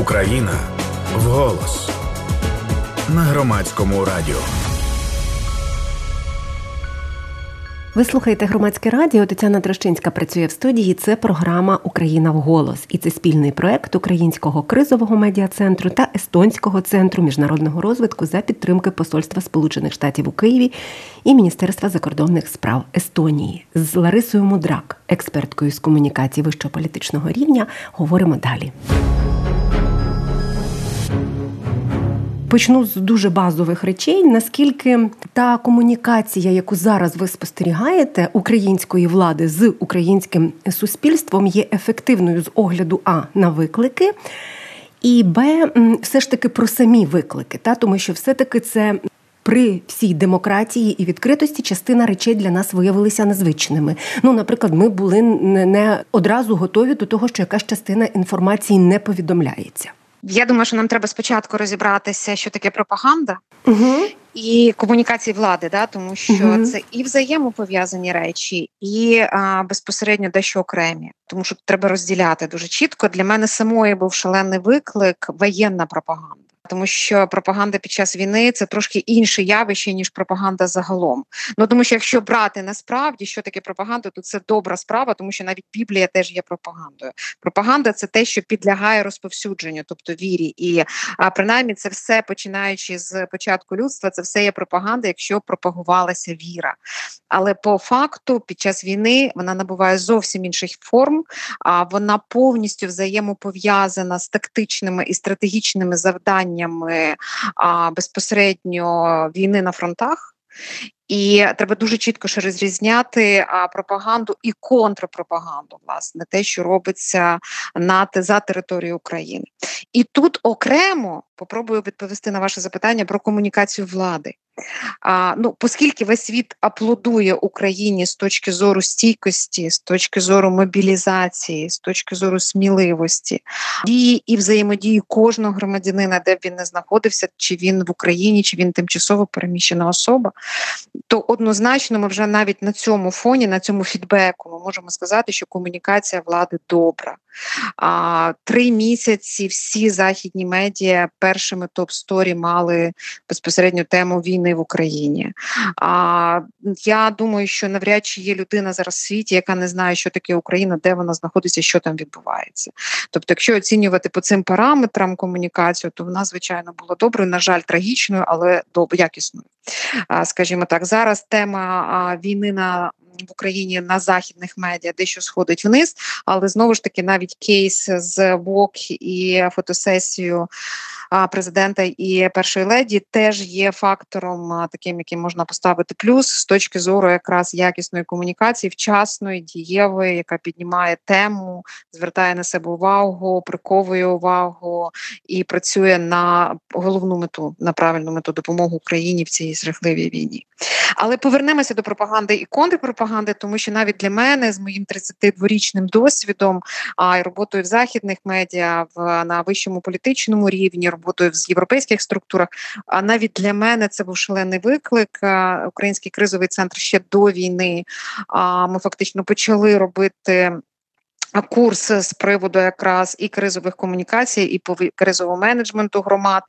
Україна вголос на громадському радіо. Ви слухаєте громадське радіо. Тетяна Трощинська працює в студії. Це програма Україна вголос. І це спільний проект Українського кризового медіа-центру та Естонського центру міжнародного розвитку за підтримки Посольства Сполучених Штатів у Києві і Міністерства закордонних справ Естонії з Ларисою Мудрак, експерткою з комунікації вищого політичного рівня. Говоримо далі. Почну з дуже базових речей. Наскільки та комунікація, яку зараз ви спостерігаєте, української влади з українським суспільством, є ефективною з огляду а на виклики, і б, все ж таки про самі виклики, та тому що все-таки це. При всій демократії і відкритості частина речей для нас виявилися незвичними. Ну, наприклад, ми були не одразу готові до того, що якась частина інформації не повідомляється. Я думаю, що нам треба спочатку розібратися, що таке пропаганда угу. і комунікації влади, да, тому що угу. це і взаємопов'язані речі, і а, безпосередньо дещо окремі, тому що треба розділяти дуже чітко. Для мене самої був шалений виклик воєнна пропаганда тому що пропаганда під час війни це трошки інше явище ніж пропаганда загалом. Ну тому що якщо брати насправді, що таке пропаганда, то це добра справа, тому що навіть Біблія теж є пропагандою. Пропаганда це те, що підлягає розповсюдженню, тобто вірі, і а принаймні це все починаючи з початку людства, це все є пропаганда, якщо пропагувалася віра. Але по факту під час війни вона набуває зовсім інших форм, а вона повністю взаємопов'язана з тактичними і стратегічними завданнями а, безпосередньо війни на фронтах. І треба дуже чітко ще розрізняти пропаганду і контрпропаганду, власне, те, що робиться на за територією України. І тут окремо попробую відповісти на ваше запитання про комунікацію влади. А, ну, Оскільки весь світ аплодує Україні з точки зору стійкості, з точки зору мобілізації, з точки зору сміливості, дії і взаємодії кожного громадянина, де б він не знаходився, чи він в Україні, чи він тимчасово переміщена особа, то однозначно ми вже навіть на цьому фоні, на цьому фідбеку, ми можемо сказати, що комунікація влади добра. А, Три місяці всі західні медіа першими топ-сторі мали безпосередньо тему війни в Україні. А я думаю, що навряд чи є людина зараз в світі, яка не знає, що таке Україна, де вона знаходиться, що там відбувається. Тобто, якщо оцінювати по цим параметрам комунікацію, то вона звичайно була доброю, на жаль, трагічною, але якісною. Скажімо так, зараз тема війни на в Україні на західних медіа дещо сходить вниз, але знову ж таки навіть кейс з ВОК і фотосесію президента і першої леді теж є фактором, таким, яким можна поставити плюс з точки зору якраз якісної комунікації, вчасної, дієвої, яка піднімає тему, звертає на себе увагу, приковує увагу і працює на головну мету, на правильну мету допомогу Україні в цій жахливій війні. Але повернемося до пропаганди і контрпропаганди, тому що навіть для мене з моїм 32-річним досвідом а й роботою в західних медіа в на вищому політичному рівні роботою в європейських структурах. А навіть для мене це був шалений виклик. Український кризовий центр ще до війни. А ми фактично почали робити курс з приводу якраз і кризових комунікацій, і кризового менеджменту громад,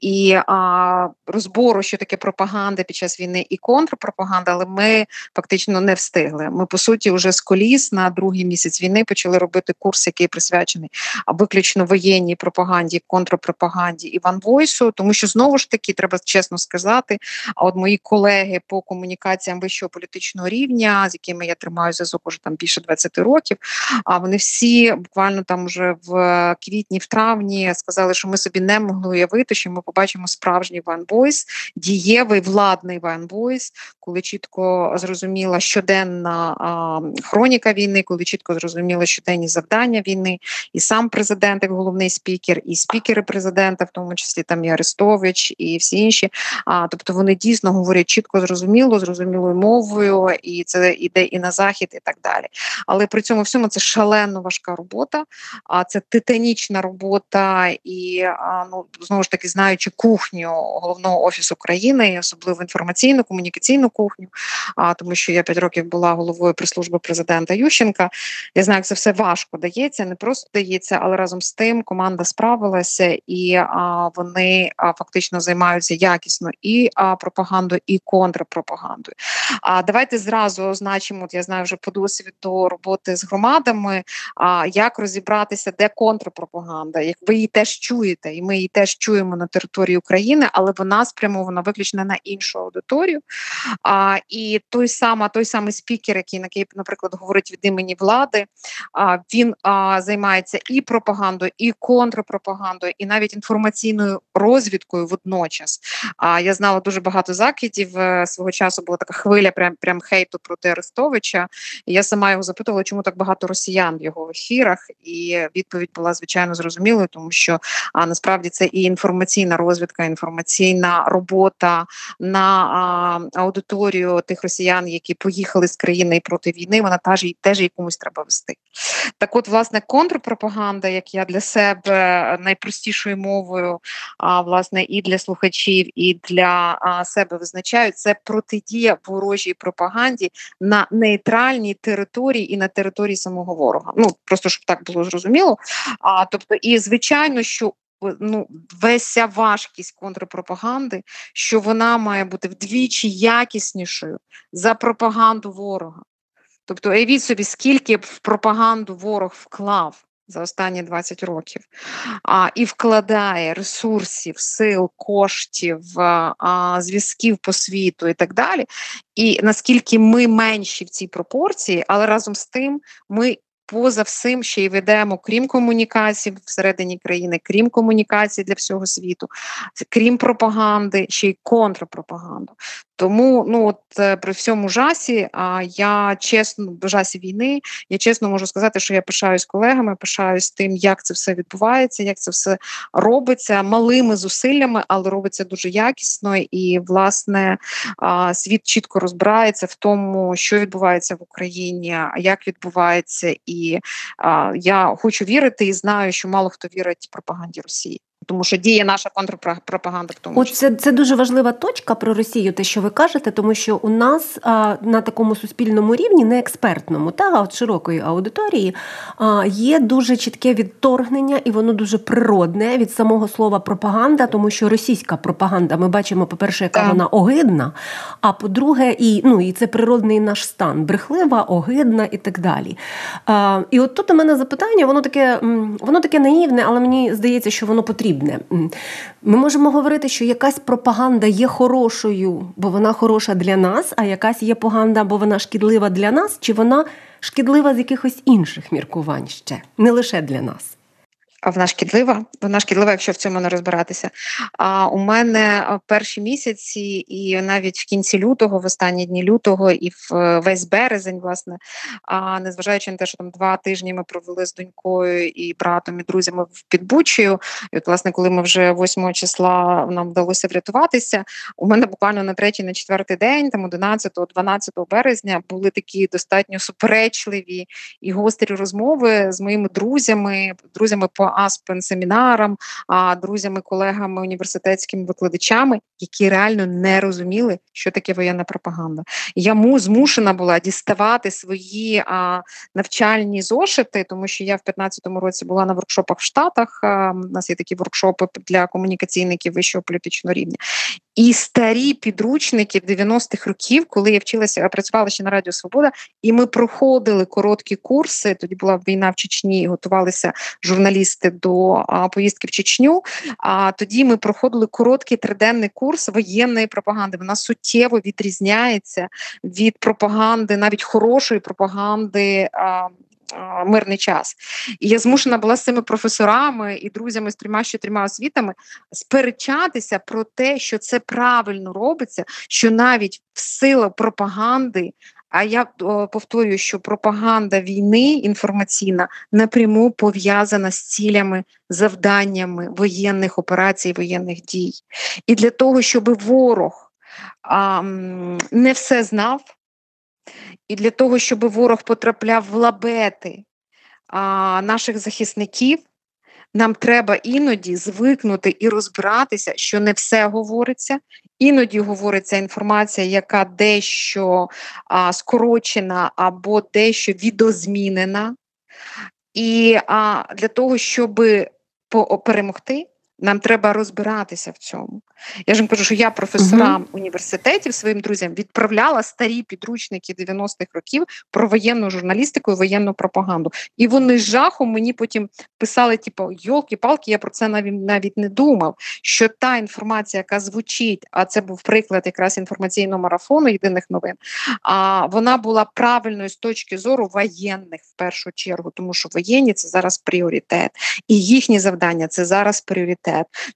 і а, розбору, що таке пропаганда під час війни і контрпропаганда, але ми фактично не встигли. Ми по суті вже з коліс на другий місяць війни почали робити курс, який присвячений виключно воєнній пропаганді, контрпропаганді і ванвойсу, тому що знову ж таки треба чесно сказати. А от мої колеги по комунікаціям вищого політичного рівня, з якими я тримаю зв'язок уже там більше 20 років, а вони всі буквально там вже в квітні, в травні сказали, що ми собі не могли уявити, що ми побачимо справжній Ван Бойс, дієвий владний Ван Бойс, коли чітко зрозуміла щоденна а, хроніка війни, коли чітко зрозуміла щоденні завдання війни, і сам президент, як головний спікер, і спікери президента, в тому числі там і Арестович, і всі інші. А тобто вони дійсно говорять чітко, зрозуміло, зрозумілою мовою, і це іде і на захід, і так далі. Але при цьому всьому це шале шалено важка робота, а це титанічна робота, і ну знову ж таки знаючи кухню головного офісу країни, і особливо інформаційну комунікаційну кухню. А тому, що я п'ять років була головою прес-служби президента Ющенка. Я знаю, як це все важко дається, не просто дається, але разом з тим команда справилася і а, вони а, фактично займаються якісно і а, пропагандою, і контрпропагандою. А давайте зразу означимо. От я знаю вже по досвіду роботи з громадами. А як розібратися, де контрпропаганда? Як ви її теж чуєте, і ми її теж чуємо на території України, але вона спрямована виключно на іншу аудиторію. А, І той сама, той самий спікер, який наприклад, говорить від імені влади, а, він а, займається і пропагандою, і контрпропагандою, і навіть інформаційною розвідкою водночас. А я знала дуже багато закидів е, свого часу. Була така хвиля, прям прям хейту проти Арестовича. І Я сама його запитувала, чому так багато росіян в його ефірах, і відповідь була звичайно зрозумілою, тому що а насправді це і інформаційна розвідка, інформаційна робота на а, аудиторію тих росіян, які поїхали з країни проти війни. Вона теж теж їй комусь треба вести. Так, от, власне, контрпропаганда, як я для себе найпростішою мовою, а власне і для слухачів, і для а, себе визначаю, це протидія ворожій пропаганді на нейтральній території і на території самого ворога. Ну просто щоб так було зрозуміло. А тобто, і звичайно, що ну, веся важкість контрпропаганди, що вона має бути вдвічі якіснішою за пропаганду ворога. Тобто, уявіть собі, скільки в пропаганду ворог вклав за останні 20 років, а, і вкладає ресурсів, сил, коштів, а, зв'язків по світу і так далі. І наскільки ми менші в цій пропорції, але разом з тим ми поза всім ще й ведемо, крім комунікацій всередині країни, крім комунікацій для всього світу, крім пропаганди, ще й контрпропаганду. Тому ну от е, при всьому жасі, а я чесно жасі війни, я чесно можу сказати, що я пишаюсь колегами, пишаюсь тим, як це все відбувається, як це все робиться малими зусиллями, але робиться дуже якісно. І власне світ чітко розбирається в тому, що відбувається в Україні, як відбувається, і я хочу вірити і знаю, що мало хто вірить пропаганді Росії тому що діє наша контрпропаганда в тому. От це, це дуже важлива точка про Росію, те, що ви кажете, тому що у нас а, на такому суспільному рівні, не експертному, та а от широкої аудиторії, а, є дуже чітке відторгнення, і воно дуже природне від самого слова пропаганда, тому що російська пропаганда, ми бачимо, по-перше, яка так. вона огидна. А по-друге, і ну і це природний наш стан, брехлива, огидна і так далі. А, І от тут у мене запитання, воно таке, воно таке наївне, але мені здається, що воно потрібно подібне. Ми можемо говорити, що якась пропаганда є хорошою, бо вона хороша для нас, а якась є поганда, бо вона шкідлива для нас, чи вона шкідлива з якихось інших міркувань ще, не лише для нас. Вона шкідлива, вона шкідлива, якщо в цьому не розбиратися. А у мене перші місяці, і навіть в кінці лютого, в останні дні лютого, і в е, весь березень, власне, а незважаючи на те, що там два тижні ми провели з донькою і братом, і друзями в Підбучею. І от, власне, коли ми вже 8 числа нам вдалося врятуватися, у мене буквально на третій, на четвертий день, там 11-12 березня, були такі достатньо суперечливі і гострі розмови з моїми друзями, друзями по аспен семінарам, а друзями, колегами, університетськими викладачами, які реально не розуміли, що таке воєнна пропаганда. Я му змушена була діставати свої а, навчальні зошити, тому що я в 15-му році була на воркшопах в Штатах. А, у нас є такі воркшопи для комунікаційників вищого політичного рівня. І старі підручники 90-х років, коли я вчилася, працювала ще на Радіо Свобода, і ми проходили короткі курси. Тоді була війна в Чечні, готувалися журналісти до поїздки в Чечню. А тоді ми проходили короткий триденний курс воєнної пропаганди. Вона суттєво відрізняється від пропаганди, навіть хорошої пропаганди. Мирний час, і я змушена була з цими професорами і друзями з трьома чотирма освітами сперечатися про те, що це правильно робиться, що навіть в силу пропаганди а я повторюю, що пропаганда війни інформаційна напряму пов'язана з цілями, завданнями воєнних операцій, воєнних дій. І для того, щоб ворог а, не все знав, і для того, щоб ворог потрапляв в лабети а, наших захисників. Нам треба іноді звикнути і розбиратися, що не все говориться. Іноді говориться інформація, яка дещо а, скорочена або дещо відозмінена. І а, для того, щоб перемогти, нам треба розбиратися в цьому. Я ж вам кажу, що я професорам uh-huh. університетів своїм друзям відправляла старі підручники 90-х років про воєнну журналістику і воєнну пропаганду. І вони з жахом мені потім писали: типу, йолки-палки, я про це навіть навіть не думав. Що та інформація, яка звучить, а це був приклад якраз інформаційного марафону єдиних новин. А вона була правильною з точки зору воєнних в першу чергу, тому що воєнні це зараз пріоритет, і їхні завдання це зараз пріоритет.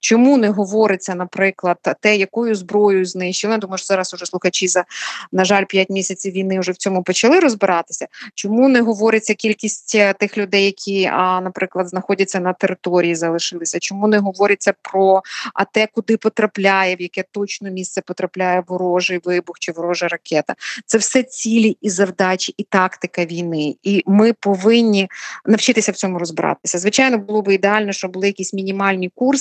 Чому не говориться, наприклад наприклад, те, якою зброєю знищили. Я думаю, що зараз уже слухачі за на жаль, 5 місяців війни вже в цьому почали розбиратися. Чому не говориться кількість е, тих людей, які, а, наприклад, знаходяться на території, залишилися? Чому не говориться про а те, куди потрапляє, в яке точно місце потрапляє ворожий вибух чи ворожа ракета? Це все цілі і завдачі, і тактика війни. І ми повинні навчитися в цьому розбиратися. Звичайно, було б ідеально, щоб були якісь мінімальні курси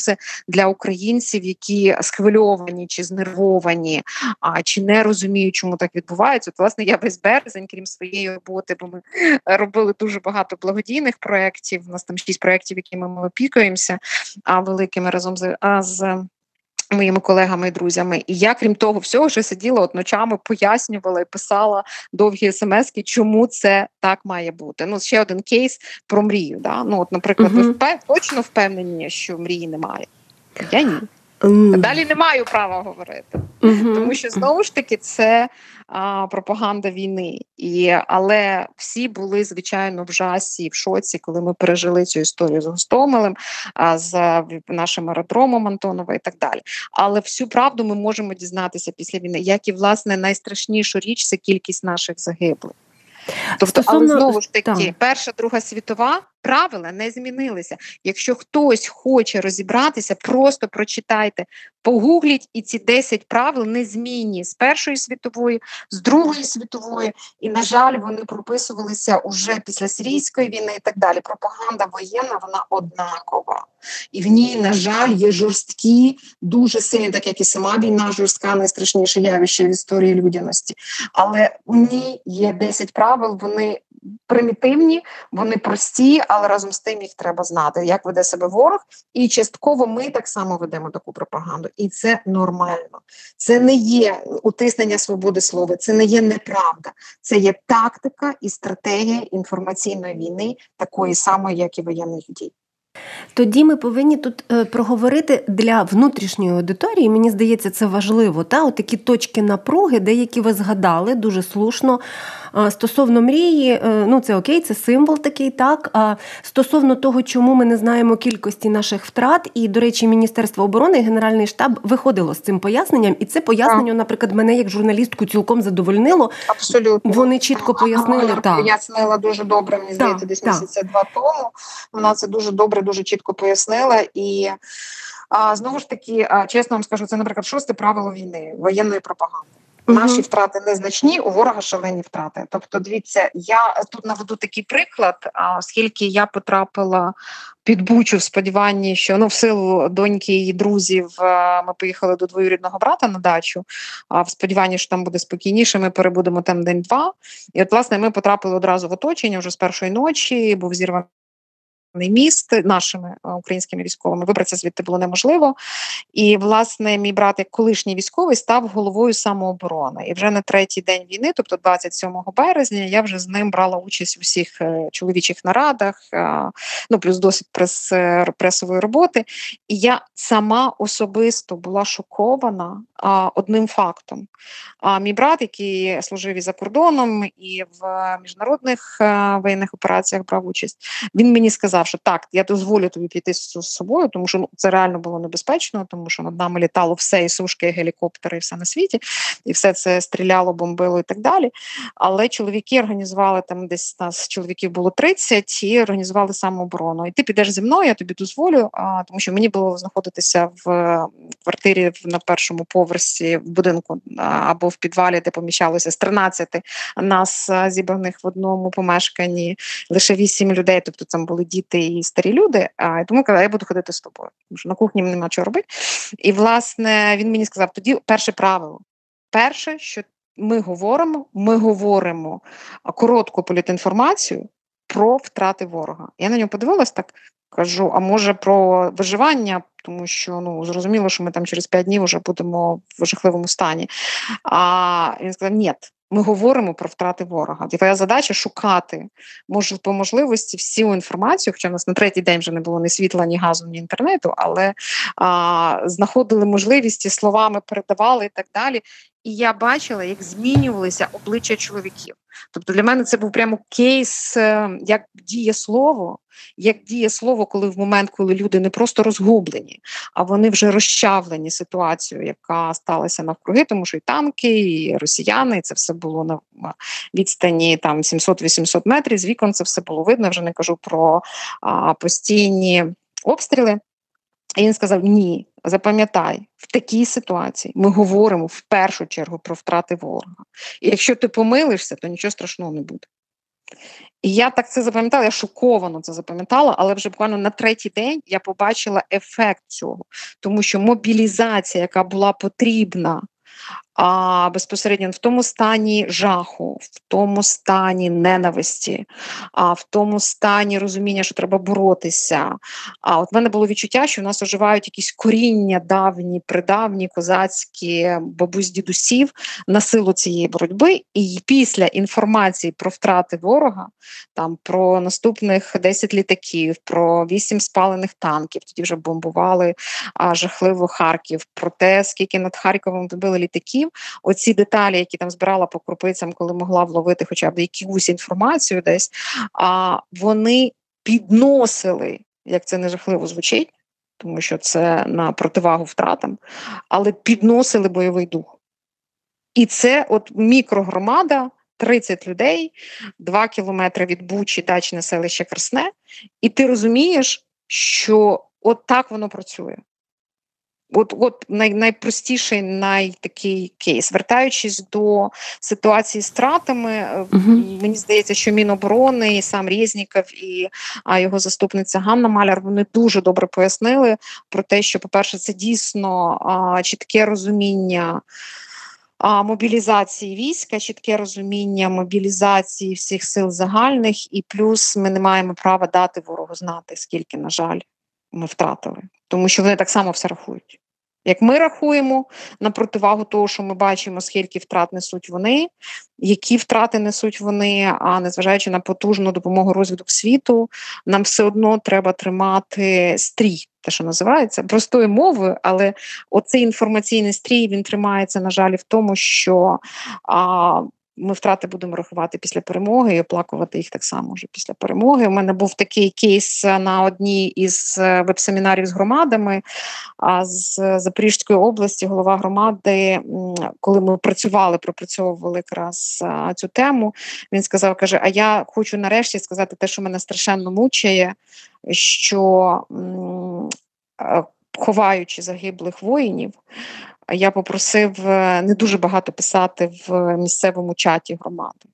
для українців, які схвильовані чи знервовані, а чи не розуміють, чому так відбувається. От, власне, я весь березень, крім своєї роботи, бо ми робили дуже багато благодійних проєктів. У нас там шість проєктів, якими ми опікуємося, а великими разом з. З Моїми колегами і друзями, і я, крім того, всього, ще сиділа от ночами, пояснювала і писала довгі смски, чому це так має бути. Ну, ще один кейс про мрію. Да? Ну, от, наприклад, uh-huh. ви впев... точно впевнені, що мрії немає? Я ні. Mm. Далі не маю права говорити, mm-hmm. тому що знову ж таки це а, пропаганда війни. І, Але всі були звичайно в жасі, в шоці, коли ми пережили цю історію з Гостомелем, а, з нашим аеродромом Антонова і так далі. Але всю правду ми можемо дізнатися після війни, як і власне найстрашнішу річ це кількість наших загиблих. Тобто, Стосовно... але знову ж таки, так. перша друга світова правила не змінилися. Якщо хтось хоче розібратися, просто прочитайте, погугліть, і ці 10 правил не змінні з першої світової, з другої світової, і на жаль, вони прописувалися уже після сирійської війни і так далі. Пропаганда воєнна, вона однакова, і в ній, на жаль, є жорсткі, дуже сильні, так як і сама війна, жорстка, найстрашніше явище в історії людяності. Але у ній є 10 правил. Вони примітивні, вони прості, але разом з тим їх треба знати, як веде себе ворог, і частково ми так само ведемо таку пропаганду, і це нормально. Це не є утиснення свободи слова, це не є неправда, це є тактика і стратегія інформаційної війни, такої самої, як і воєнних дій. Тоді ми повинні тут е, проговорити для внутрішньої аудиторії. Мені здається, це важливо. Та от такі точки напруги, деякі ви згадали дуже слушно. Стосовно мрії, е, ну це окей, це символ такий, так. А стосовно того, чому ми не знаємо кількості наших втрат, і, до речі, Міністерство оборони і Генеральний штаб виходило з цим поясненням, і це пояснення, наприклад, мене як журналістку цілком задовольнило. Абсолютно вони чітко пояснили. так. Пояснила дуже добре. Мені здається, десь місяця два тому. Вона це дуже добре, дуже чітко пояснила і. А знову ж таки, чесно вам скажу, це, наприклад, шосте правило війни воєнної пропаганди. Наші втрати незначні, у ворога шалені втрати. Тобто, дивіться, я тут наведу такий приклад, оскільки я потрапила під Бучу в сподіванні, що ну в силу доньки і друзів ми поїхали до двоюрідного брата на дачу. А в сподіванні, що там буде спокійніше, ми перебудемо там день-два. І от, власне, ми потрапили одразу в оточення вже з першої ночі, був зірваний міст нашими е, українськими військовими. Вибратися звідти було неможливо. І, власне, мій брат, як колишній військовий, став головою самооборони. І вже на третій день війни, тобто 27 березня, я вже з ним брала участь у всіх е, чоловічих нарадах, е, ну плюс досить прес, пресової роботи. І я сама особисто була шокована одним фактом. А мій брат, який служив і за кордоном, і в міжнародних воєнних операціях брав участь, він мені сказав що так, я дозволю тобі піти з собою, тому що ну, це реально було небезпечно, тому що над нами літало все, і сушки, і гелікоптери, і все на світі, і все це стріляло, бомбило і так далі. Але чоловіки організували там, десь нас чоловіків було 30, і організували самооборону. І ти підеш зі мною, я тобі дозволю, а, тому що мені було знаходитися в квартирі на першому поверсі в будинку або в підвалі, де поміщалося з 13 нас зібраних в одному помешканні лише 8 людей, тобто там були діти і старі люди. А тому казав, я буду ходити з тобою. Тому що на кухні нема чого робити. І власне він мені сказав: тоді перше правило. Перше, що ми говоримо, ми говоримо коротку політінформацію про втрати ворога. Я на нього подивилась так, кажу: а може про виживання, тому що ну зрозуміло, що ми там через п'ять днів вже будемо в жахливому стані. А він сказав: ні, ми говоримо про втрати ворога. Твоя задача шукати може по можливості всю інформацію, хоча в нас на третій день вже не було ні світла, ні газу, ні інтернету, але а, знаходили можливість словами передавали і так далі. І я бачила, як змінювалися обличчя чоловіків. Тобто для мене це був прямо кейс, е, як діє слово, як діє слово, коли в момент, коли люди не просто розгублені, а вони вже розчавлені ситуацією, яка сталася навкруги, тому що і танки, і росіяни, і це все було на відстані там 700-800 метрів. З вікон це все було видно. Вже не кажу про а, постійні обстріли. І він сказав: Ні, запам'ятай, в такій ситуації ми говоримо в першу чергу про втрати ворога. І якщо ти помилишся, то нічого страшного не буде. І я так це запам'ятала, я шоковано це запам'ятала, але вже буквально на третій день я побачила ефект цього, тому що мобілізація, яка була потрібна а безпосередньо в тому стані жаху, в тому стані ненависті, а в тому стані розуміння, що треба боротися. А от в мене було відчуття, що в нас оживають якісь коріння давні, придавні, козацькі бабусь дідусів на силу цієї боротьби. І після інформації про втрати ворога, там про наступних 10 літаків, про 8 спалених танків, тоді вже бомбували а, жахливо Харків, про те, скільки над Харковом добили літаків років. Оці деталі, які там збирала по крупицям, коли могла вловити хоча б якусь інформацію десь, а вони підносили, як це не жахливо звучить, тому що це на противагу втратам, але підносили бойовий дух. І це от мікрогромада. 30 людей, 2 кілометри від Бучі, дачне селище Красне, і ти розумієш, що от так воно працює. От от най, найпростіший найтакий кейс. Вертаючись до ситуації з тратами, uh-huh. мені здається, що Міноборони, і сам Резніков і а його заступниця Ганна Маляр вони дуже добре пояснили про те, що, по-перше, це дійсно а, чітке розуміння. А мобілізації війська, чітке розуміння мобілізації всіх сил загальних, і плюс ми не маємо права дати ворогу знати, скільки, на жаль, ми втратили, тому що вони так само все рахують. Як ми рахуємо на противагу того, що ми бачимо, скільки втрат несуть вони, які втрати несуть вони, а незважаючи на потужну допомогу розвиток світу, нам все одно треба тримати стрій, те, що називається, простою мовою, але оцей інформаційний стрій він тримається, на жаль, в тому, що а, ми втрати будемо рахувати після перемоги і оплакувати їх так само вже після перемоги. У мене був такий кейс на одній із е, веб-семінарів з громадами. А з Запорізької області голова громади, коли ми працювали, пропрацьовували якраз цю тему. Він сказав: каже: А я хочу нарешті сказати те, що мене страшенно мучає, що е, ховаючи загиблих воїнів я попросив е, не дуже багато писати в місцевому чаті громади.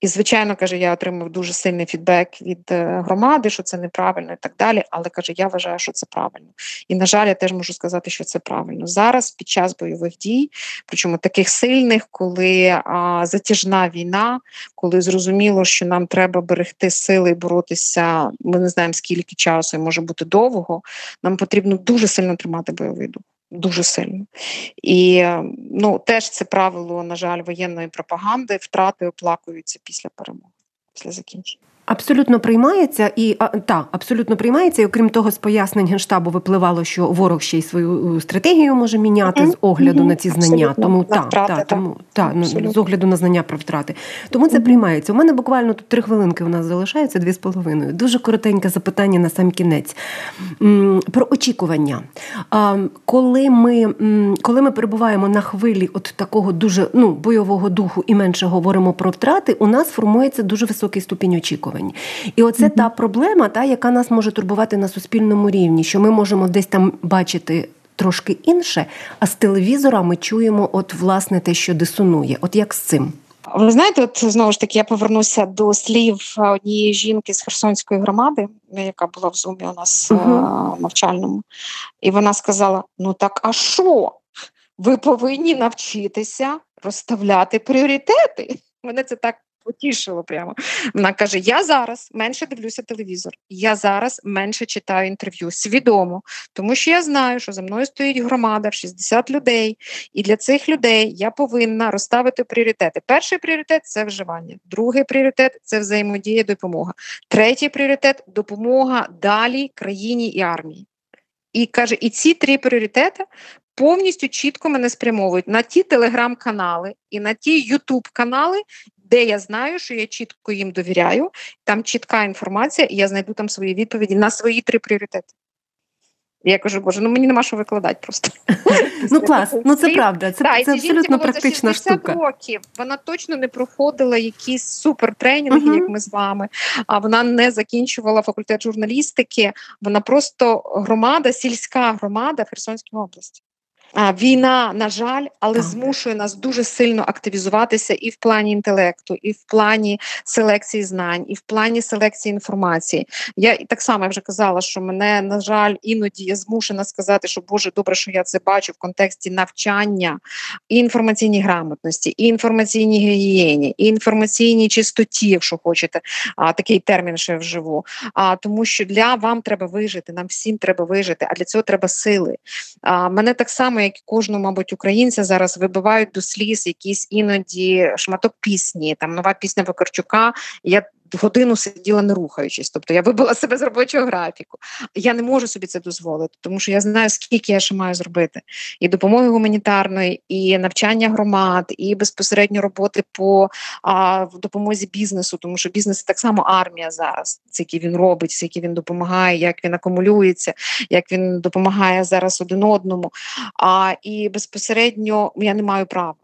І, звичайно, каже, я отримав дуже сильний фідбек від е, громади, що це неправильно і так далі. Але каже, я вважаю, що це правильно. І, на жаль, я теж можу сказати, що це правильно. Зараз, під час бойових дій, причому таких сильних, коли а, затяжна війна, коли зрозуміло, що нам треба берегти сили і боротися, ми не знаємо скільки часу і може бути довго. Нам потрібно дуже сильно тримати бойовий дух дуже сильно. І ну, теж це правило, на жаль, воєнної пропаганди, втрати оплакуються після перемоги, після закінчення. Абсолютно приймається і а, так, абсолютно приймається. І окрім того, з пояснень генштабу випливало, що ворог ще й свою е, стратегію може міняти mm-hmm. з огляду mm-hmm. на ці знання. Абсолютно. Тому так, втрати, та, тому та, ну, з огляду на знання про втрати. Тому це mm-hmm. приймається. У мене буквально тут три хвилинки у нас залишаються, дві з половиною. Дуже коротеньке запитання на сам кінець про очікування. Коли ми коли ми перебуваємо на хвилі от такого дуже ну бойового духу і менше говоримо про втрати, у нас формується дуже високий ступінь очікувань. І оце mm-hmm. та проблема, та яка нас може турбувати на суспільному рівні, що ми можемо десь там бачити. Трошки інше, а з телевізора ми чуємо, от власне те, що дисонує. От як з цим? Ви знаєте, от знову ж таки я повернуся до слів однієї жінки з Херсонської громади, яка була в зумі у нас uh-huh. навчальному, і вона сказала: Ну так, а що? Ви повинні навчитися розставляти пріоритети. Мене це так потішило прямо. Вона каже: Я зараз менше дивлюся телевізор, я зараз менше читаю інтерв'ю свідомо, тому що я знаю, що за мною стоїть громада в 60 людей, і для цих людей я повинна розставити пріоритети. Перший пріоритет це вживання, другий пріоритет це взаємодія, допомога. Третій пріоритет допомога далі країні і армії. І каже, і ці три пріоритети повністю чітко мене спрямовують на ті телеграм-канали і на ті ютуб-канали, де я знаю, що я чітко їм довіряю, там чітка інформація, і я знайду там свої відповіді на свої три пріоритети. Я кажу, боже, ну мені нема що викладати просто. Ну клас, ну це правда. Це так, це абсолютно практична штука. років. Вона точно не проходила якісь супертренінги, uh-huh. як ми з вами. А вона не закінчувала факультет журналістики. Вона просто громада, сільська громада в Херсонській області. Війна, на жаль, але так. змушує нас дуже сильно активізуватися і в плані інтелекту, і в плані селекції знань, і в плані селекції інформації. Я і так само вже казала, що мене на жаль іноді я змушена сказати, що Боже, добре, що я це бачу в контексті навчання і інформаційній грамотності, і інформаційній гігієні, і інформаційній чистоті, якщо хочете, а такий термін ще вживу. А тому, що для вам треба вижити, нам всім треба вижити, а для цього треба сили. А мене так само як і кожного, мабуть, українця зараз вибивають до сліз якісь іноді шматок пісні, там нова пісня Вакарчука. Я годину сиділа не рухаючись, тобто я вибила себе з робочого графіку. Я не можу собі це дозволити, тому що я знаю, скільки я ще маю зробити. І допомоги гуманітарної, і навчання громад, і безпосередньо роботи по а, допомозі бізнесу, тому що бізнес так само армія зараз, скільки він робить, скільки він допомагає, як він акумулюється, як він допомагає зараз один одному. А, І безпосередньо я не маю права.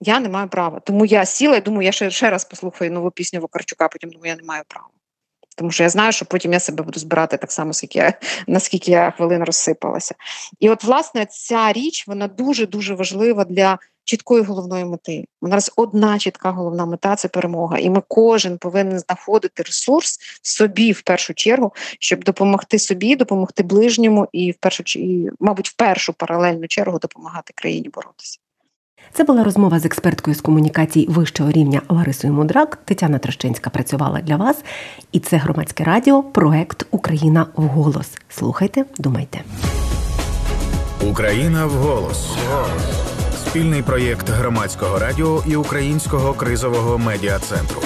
Я не маю права. Тому я сіла і думаю, я ще ще раз послухаю нову пісню Вакарчука, потім думаю, я не маю права. Тому що я знаю, що потім я себе буду збирати так само, скільки я, наскільки я хвилин розсипалася. І от, власне, ця річ вона дуже-дуже важлива для чіткої головної мети. У нас одна чітка головна мета це перемога. І ми кожен повинен знаходити ресурс собі в першу чергу, щоб допомогти собі, допомогти ближньому і в першу і, мабуть, в першу паралельну чергу допомагати країні боротися. Це була розмова з експерткою з комунікацій вищого рівня Ларисою Мудрак. Тетяна Трощинська працювала для вас. І це громадське радіо, проект Україна в голос. Слухайте, думайте. Україна в голос. Спільний проєкт громадського радіо і українського кризового медіа центру.